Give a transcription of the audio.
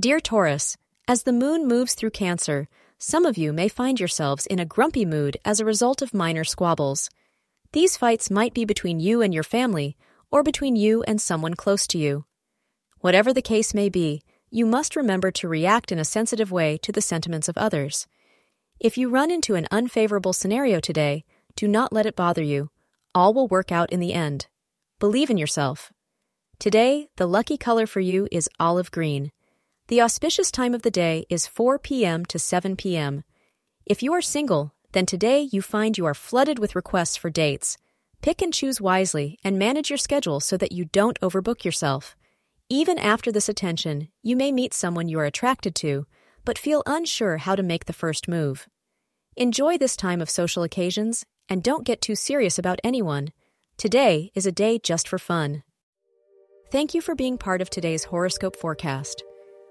Dear Taurus, as the moon moves through Cancer, some of you may find yourselves in a grumpy mood as a result of minor squabbles. These fights might be between you and your family, or between you and someone close to you. Whatever the case may be, you must remember to react in a sensitive way to the sentiments of others. If you run into an unfavorable scenario today, do not let it bother you. All will work out in the end. Believe in yourself. Today, the lucky color for you is olive green. The auspicious time of the day is 4 p.m. to 7 p.m. If you are single, then today you find you are flooded with requests for dates. Pick and choose wisely and manage your schedule so that you don't overbook yourself. Even after this attention, you may meet someone you are attracted to, but feel unsure how to make the first move. Enjoy this time of social occasions and don't get too serious about anyone. Today is a day just for fun. Thank you for being part of today's horoscope forecast.